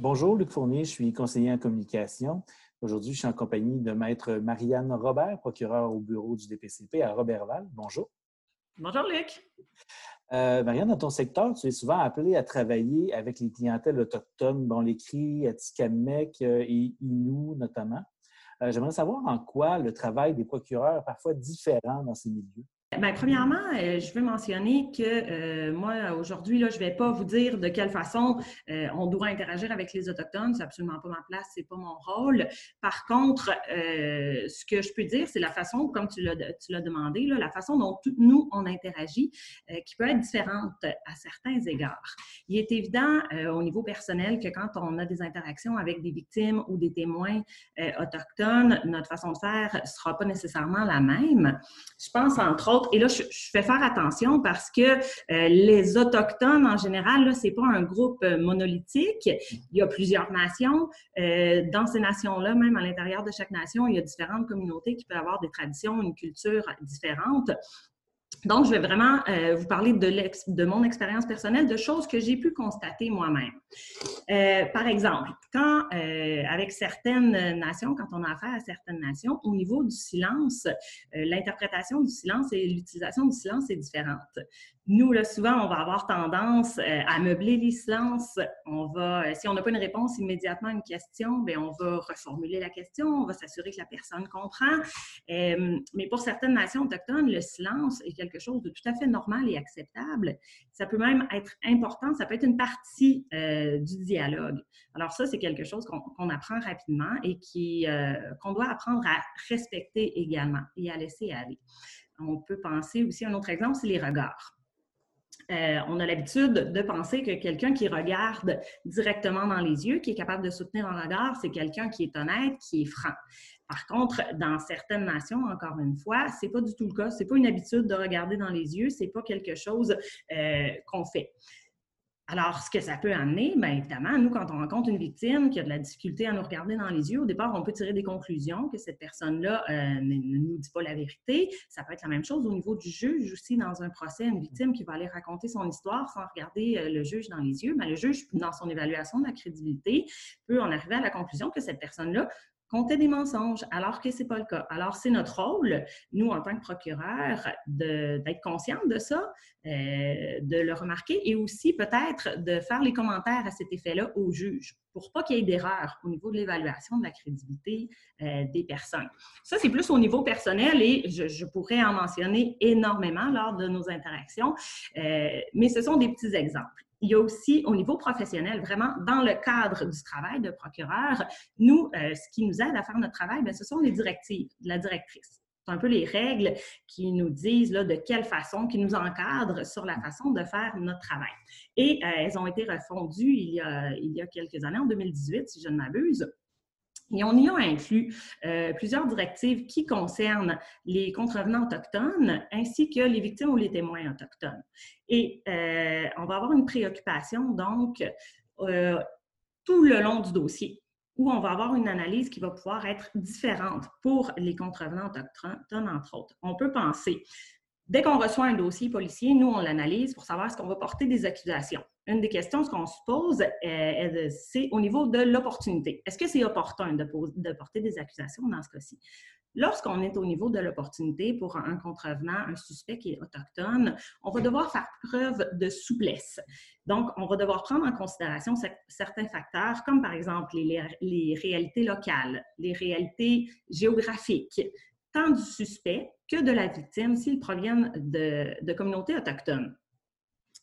Bonjour, Luc Fournier, je suis conseiller en communication. Aujourd'hui, je suis en compagnie de Maître Marianne Robert, procureure au bureau du DPCP à Robertval. Bonjour. Bonjour, Luc. Euh, Marianne, dans ton secteur, tu es souvent appelée à travailler avec les clientèles autochtones, bon, les Cris, Atikamekw euh, et Innu notamment. Euh, j'aimerais savoir en quoi le travail des procureurs est parfois différent dans ces milieux. Bien, premièrement, euh, je veux mentionner que euh, moi, aujourd'hui, je ne vais pas vous dire de quelle façon euh, on doit interagir avec les Autochtones. C'est absolument pas ma place, c'est pas mon rôle. Par contre, ce que je peux dire, c'est la façon, comme tu l'as demandé, là, la façon dont nous, on interagit, qui peut être différente à certains égards. Il est évident au niveau personnel que quand on a des interactions avec des victimes ou des témoins autochtones, notre façon de faire ne sera pas nécessairement la même. Je pense, entre autres, et là, je, fais faire attention parce que euh, les Autochtones, en général, ce n'est pas un groupe euh, monolithique. Il y a plusieurs nations. Euh, dans ces nations-là, même à l'intérieur de chaque nation, il y a différentes communautés qui peuvent avoir des traditions, une culture différente. Donc, je vais vraiment euh, vous parler de, mon expérience personnelle, de choses que j'ai pu constater moi-même. Euh, par exemple, quand, euh, avec certaines nations, quand on a affaire à certaines nations, au niveau du silence, l'interprétation du silence et l'utilisation du silence est différente. Nous, là, souvent, on va avoir tendance à meubler les silences. On va, si on n'a pas une réponse immédiatement à une question, bien, on va reformuler la question, on va s'assurer que la personne comprend. mais pour certaines nations autochtones, le silence est quelque chose de tout à fait normal et acceptable. Ça peut même être important, ça peut être une partie euh, du dialogue. Alors ça, c'est quelque chose qu'on apprend rapidement et euh, qu'on doit apprendre à respecter également et à laisser aller. On peut penser aussi, un autre exemple, c'est les regards. Euh, on a l'habitude de penser que quelqu'un qui regarde directement dans les yeux, qui est capable de soutenir un regard, c'est quelqu'un qui est honnête, qui est franc. Par contre, dans certaines nations, encore une fois, c'est pas du tout le cas. C'est pas une habitude de regarder dans les yeux. C'est pas quelque chose euh, qu'on fait. Alors, ce que ça peut amener, bien évidemment, nous, quand on rencontre une victime qui a de la difficulté à nous regarder dans les yeux, au départ, on peut tirer des conclusions que cette personne-là euh, ne, nous dit pas la vérité. Ça peut être la même chose au niveau du juge aussi dans un procès, une victime qui va aller raconter son histoire sans regarder euh, le juge dans les yeux. Mais le juge, dans son évaluation de la crédibilité, peut en arriver à la conclusion que cette personne-là compter des mensonges, alors que ce n'est pas le cas. Alors, c'est notre rôle, nous, en tant que procureur, d'être conscients de ça, euh, de le remarquer et aussi peut-être de faire les commentaires à cet effet-là au juge pour pas qu'il y ait d'erreur au niveau de l'évaluation de la crédibilité euh, des personnes. Ça, c'est plus au niveau personnel et je, pourrais en mentionner énormément lors de nos interactions, euh, mais ce sont des petits exemples il y a aussi au niveau professionnel, vraiment dans le cadre du travail de procureur, nous, euh, ce qui nous aide à faire notre travail, bien, ce sont les directives de la directrice. C'est un peu les règles qui nous disent là, de quelle façon, qui nous encadrent sur la façon de faire notre travail. Et euh, elles ont été refondues il y, a, il y a quelques années, en 2018, si je ne m'abuse. Et on y a inclus euh, plusieurs directives qui concernent les contrevenants autochtones ainsi que les victimes ou les témoins autochtones. Et euh, on va avoir une préoccupation, donc, euh, tout le long du dossier, où on va avoir une analyse qui va pouvoir être différente pour les contrevenants autochtones, entre autres. On peut penser, dès qu'on reçoit un dossier policier, nous, on l'analyse pour savoir ce qu'on va porter des accusations une des questions qu'on se pose, euh, c'est au niveau de l'opportunité. Est-ce que c'est opportun de, porter des accusations dans ce cas-ci? Lorsqu'on est au niveau de l'opportunité pour un contrevenant, un suspect qui est autochtone, on va devoir faire preuve de souplesse. Donc, on va devoir prendre en considération certains facteurs, comme par exemple les, réalités locales, les réalités géographiques, tant du suspect que de la victime s'ils proviennent de communautés autochtones.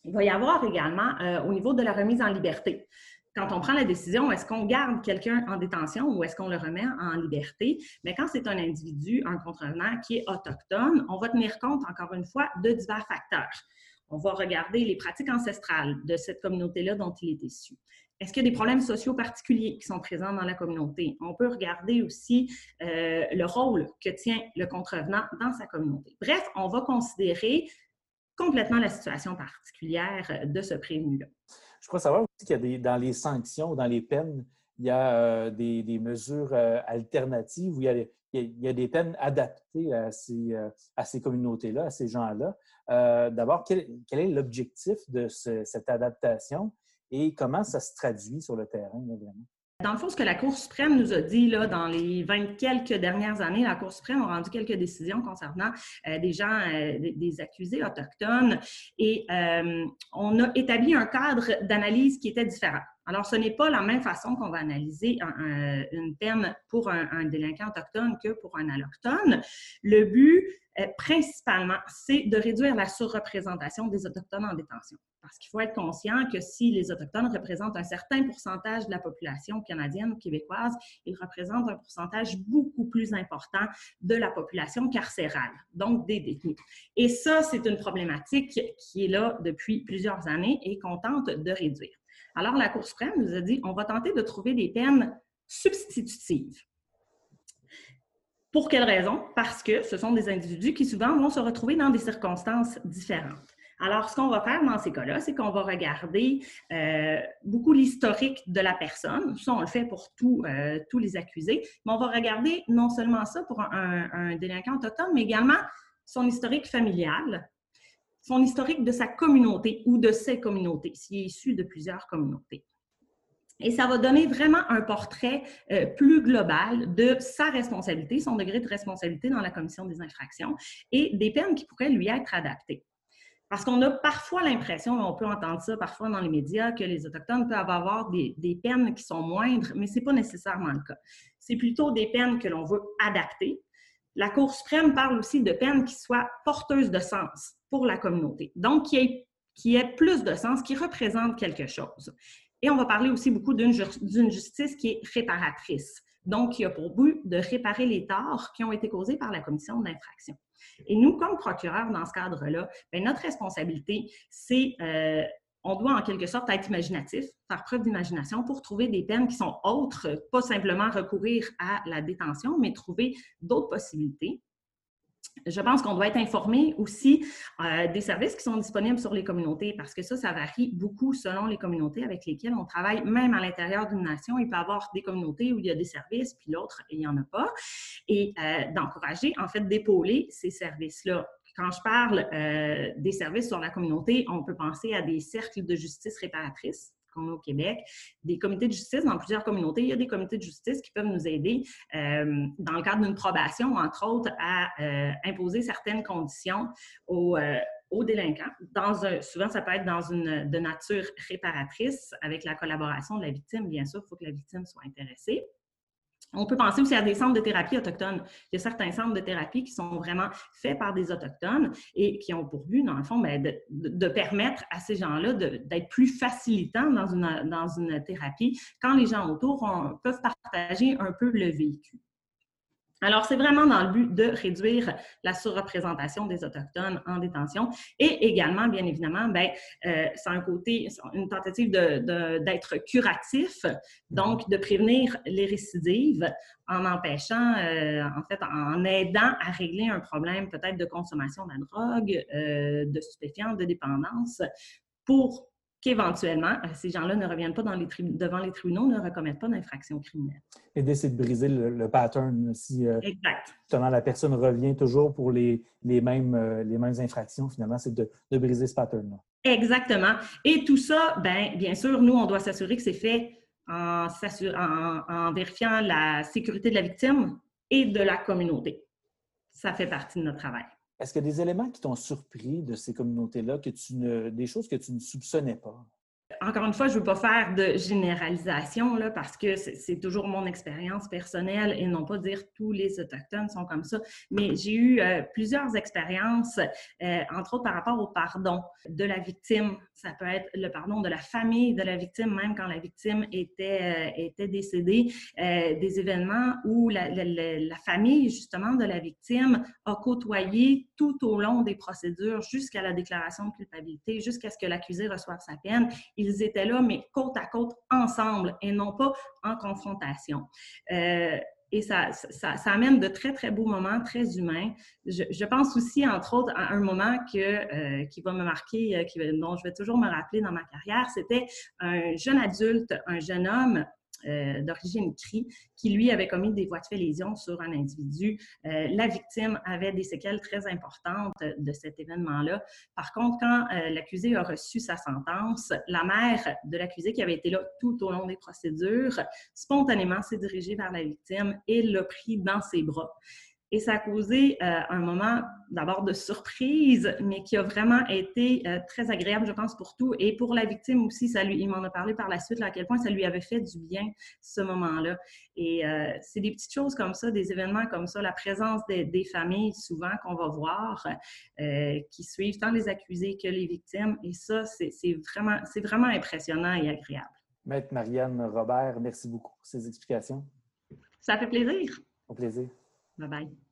Il va y avoir également euh, au niveau de la remise en liberté. Quand on prend la décision, est-ce qu'on garde quelqu'un en détention ou est-ce qu'on le remet en liberté? Mais quand c'est un individu, un contrevenant qui est autochtone, on va tenir compte, encore une fois, de divers facteurs. On va regarder les pratiques ancestrales de cette communauté-là dont il est issu. Est-ce qu'il y a des problèmes sociaux particuliers qui sont présents dans la communauté? On peut regarder aussi euh, le rôle que tient le contrevenant dans sa communauté. Bref, on va considérer complètement la situation particulière euh, de ce prévenu-là. Je crois savoir aussi qu'il y a des, dans les sanctions, dans les peines, il y a euh, des, mesures euh, alternatives où il y, a, des peines adaptées à ces, à ces communautés-là, à ces gens-là. D'abord, quel, est l'objectif de cette adaptation? et comment ça se traduit sur le terrain, vraiment? Dans le fond, ce que la Cour suprême nous a dit là, dans les 20 quelques dernières années, la Cour suprême a rendu quelques décisions concernant euh, des gens, euh, des, accusés autochtones, et euh, on a établi un cadre d'analyse qui était différent. Alors, ce n'est pas la même façon qu'on va analyser une peine pour un, délinquant autochtone que pour un allochtone. Le but, principalement, c'est de réduire la surreprésentation des Autochtones en détention. Parce qu'il faut être conscient que si les Autochtones représentent un certain pourcentage de la population canadienne ou québécoise, ils représentent un pourcentage beaucoup plus important de la population carcérale, donc des détenus. Et ça, c'est une problématique qui est là depuis plusieurs années et qu'on tente de réduire. Alors, la Cour suprême nous a dit, on va tenter de trouver des peines substitutives. Pour quelle raison? Parce que ce sont des individus qui souvent vont se retrouver dans des circonstances différentes. Alors, ce qu'on va faire dans ces cas-là, c'est qu'on va regarder euh, beaucoup l'historique de la personne. Ça, on le fait pour euh, tous les accusés. Mais on va regarder non seulement ça pour un, délinquant autochtone, mais également son historique familial, son historique de sa communauté ou de ses communautés, s'il est issu de plusieurs communautés. Et ça va donner vraiment un portrait euh, plus global de sa responsabilité, son degré de responsabilité dans la commission des infractions et des peines qui pourraient lui être adaptées. Parce qu'on a parfois l'impression, on peut entendre ça parfois dans les médias, que les Autochtones peuvent avoir des, peines qui sont moindres, mais ce n'est pas nécessairement le cas. C'est plutôt des peines que l'on veut adapter. La Cour suprême parle aussi de peines qui soient porteuses de sens pour la communauté, donc qui aient, qui plus de sens, qui représentent quelque chose. Et on va parler aussi beaucoup d'une justice qui est réparatrice, donc qui a pour but de réparer les torts qui ont été causés par la commission d'infraction. Et nous, comme procureurs, dans ce cadre-là, ben, notre responsabilité, c'est euh, on doit en quelque sorte être imaginatif, faire preuve d'imagination pour trouver des peines qui sont autres, pas simplement recourir à la détention, mais trouver d'autres possibilités je pense qu'on doit être informé aussi euh, des services qui sont disponibles sur les communautés parce que ça, ça varie beaucoup selon les communautés avec lesquelles on travaille, même à l'intérieur d'une nation. Il peut y avoir des communautés où il y a des services, puis l'autre, il n'y en a pas. Et euh, d'encourager, en fait, d'épauler ces services-là. Quand je parle euh, des services sur la communauté, on peut penser à des cercles de justice réparatrice qu'on a au Québec, des comités de justice dans plusieurs communautés. Il y a des comités de justice qui peuvent nous aider euh, dans le cadre d'une probation, entre autres, à euh, imposer certaines conditions aux, euh, délinquants. Souvent, ça peut être dans une de nature réparatrice avec la collaboration de la victime. Bien sûr, il faut que la victime soit intéressée. On peut penser aussi à des centres de thérapie autochtones. Il y a certains centres de thérapie qui sont vraiment faits par des autochtones et qui ont pour but, dans le fond, ben, de, permettre à ces gens-là d'être plus facilitants dans une, dans une thérapie quand les gens autour peuvent partager un peu le vécu. Alors, c'est vraiment dans le but de réduire la surreprésentation des Autochtones en détention et également, bien évidemment, ben, euh, c'est un côté, une tentative d'être curatif, donc de prévenir les récidives en empêchant, euh, en fait, en aidant à régler un problème peut-être de consommation de la drogue, euh, de stupéfiants, de dépendance, pour qu'éventuellement, euh, ces gens-là ne reviennent pas dans les devant les tribunaux, ne recommettent pas d'infraction criminelle. Et d'essayer de briser le, pattern. Si euh, justement la personne revient toujours pour les, les, mêmes, euh, les mêmes infractions, finalement, c'est de, de, briser ce pattern-là. Exactement. Et tout ça, ben, bien sûr, nous, on doit s'assurer que c'est fait en, en, en vérifiant la sécurité de la victime et de la communauté. Ça fait partie de notre travail. Est-ce qu'il y a des éléments qui t'ont surpris de ces communautés-là, que tu ne, des choses que tu ne soupçonnais pas? Encore une fois, je ne veux pas faire de généralisation là, parce que c'est toujours mon expérience personnelle et non pas dire tous les Autochtones sont comme ça. Mais j'ai eu euh, plusieurs expériences, euh, entre autres par rapport au pardon de la victime. Ça peut être le pardon de la famille de la victime, même quand la victime était, euh, était décédée. des événements où la, la, famille, justement, de la victime a côtoyé tout au long des procédures jusqu'à la déclaration de culpabilité, jusqu'à ce que l'accusé reçoive sa peine ils étaient là, mais côte à côte, ensemble, et non pas en confrontation. Euh, et ça, ça, amène de très, très beaux moments, très humains. Je, pense aussi, entre autres, à un moment que, euh, qui va me marquer, euh, qui, dont je vais toujours me rappeler dans ma carrière, c'était un jeune adulte, un jeune homme d'origine CRI qui, lui, avait commis des voies de fait lésion sur un individu. la victime avait des séquelles très importantes de cet événement-là. Par contre, quand l'accusé a reçu sa sentence, la mère de l'accusé qui avait été là tout au long des procédures, spontanément s'est dirigée vers la victime et l'a pris dans ses bras. Et ça a causé euh, un moment d'abord de surprise, mais qui a vraiment été euh, très agréable, je pense, pour tout. Et pour la victime aussi, ça lui, il m'en a parlé par la suite, à quel point ça lui avait fait du bien, ce moment-là. Et euh, c'est des petites choses comme ça, des événements comme ça, la présence des, des familles, souvent, qu'on va voir, qui suivent tant les accusés que les victimes. Et ça, c'est vraiment, vraiment impressionnant et agréable. Maître Marianne Robert, merci beaucoup pour ces explications. Ça fait plaisir. Au plaisir. Bye bye.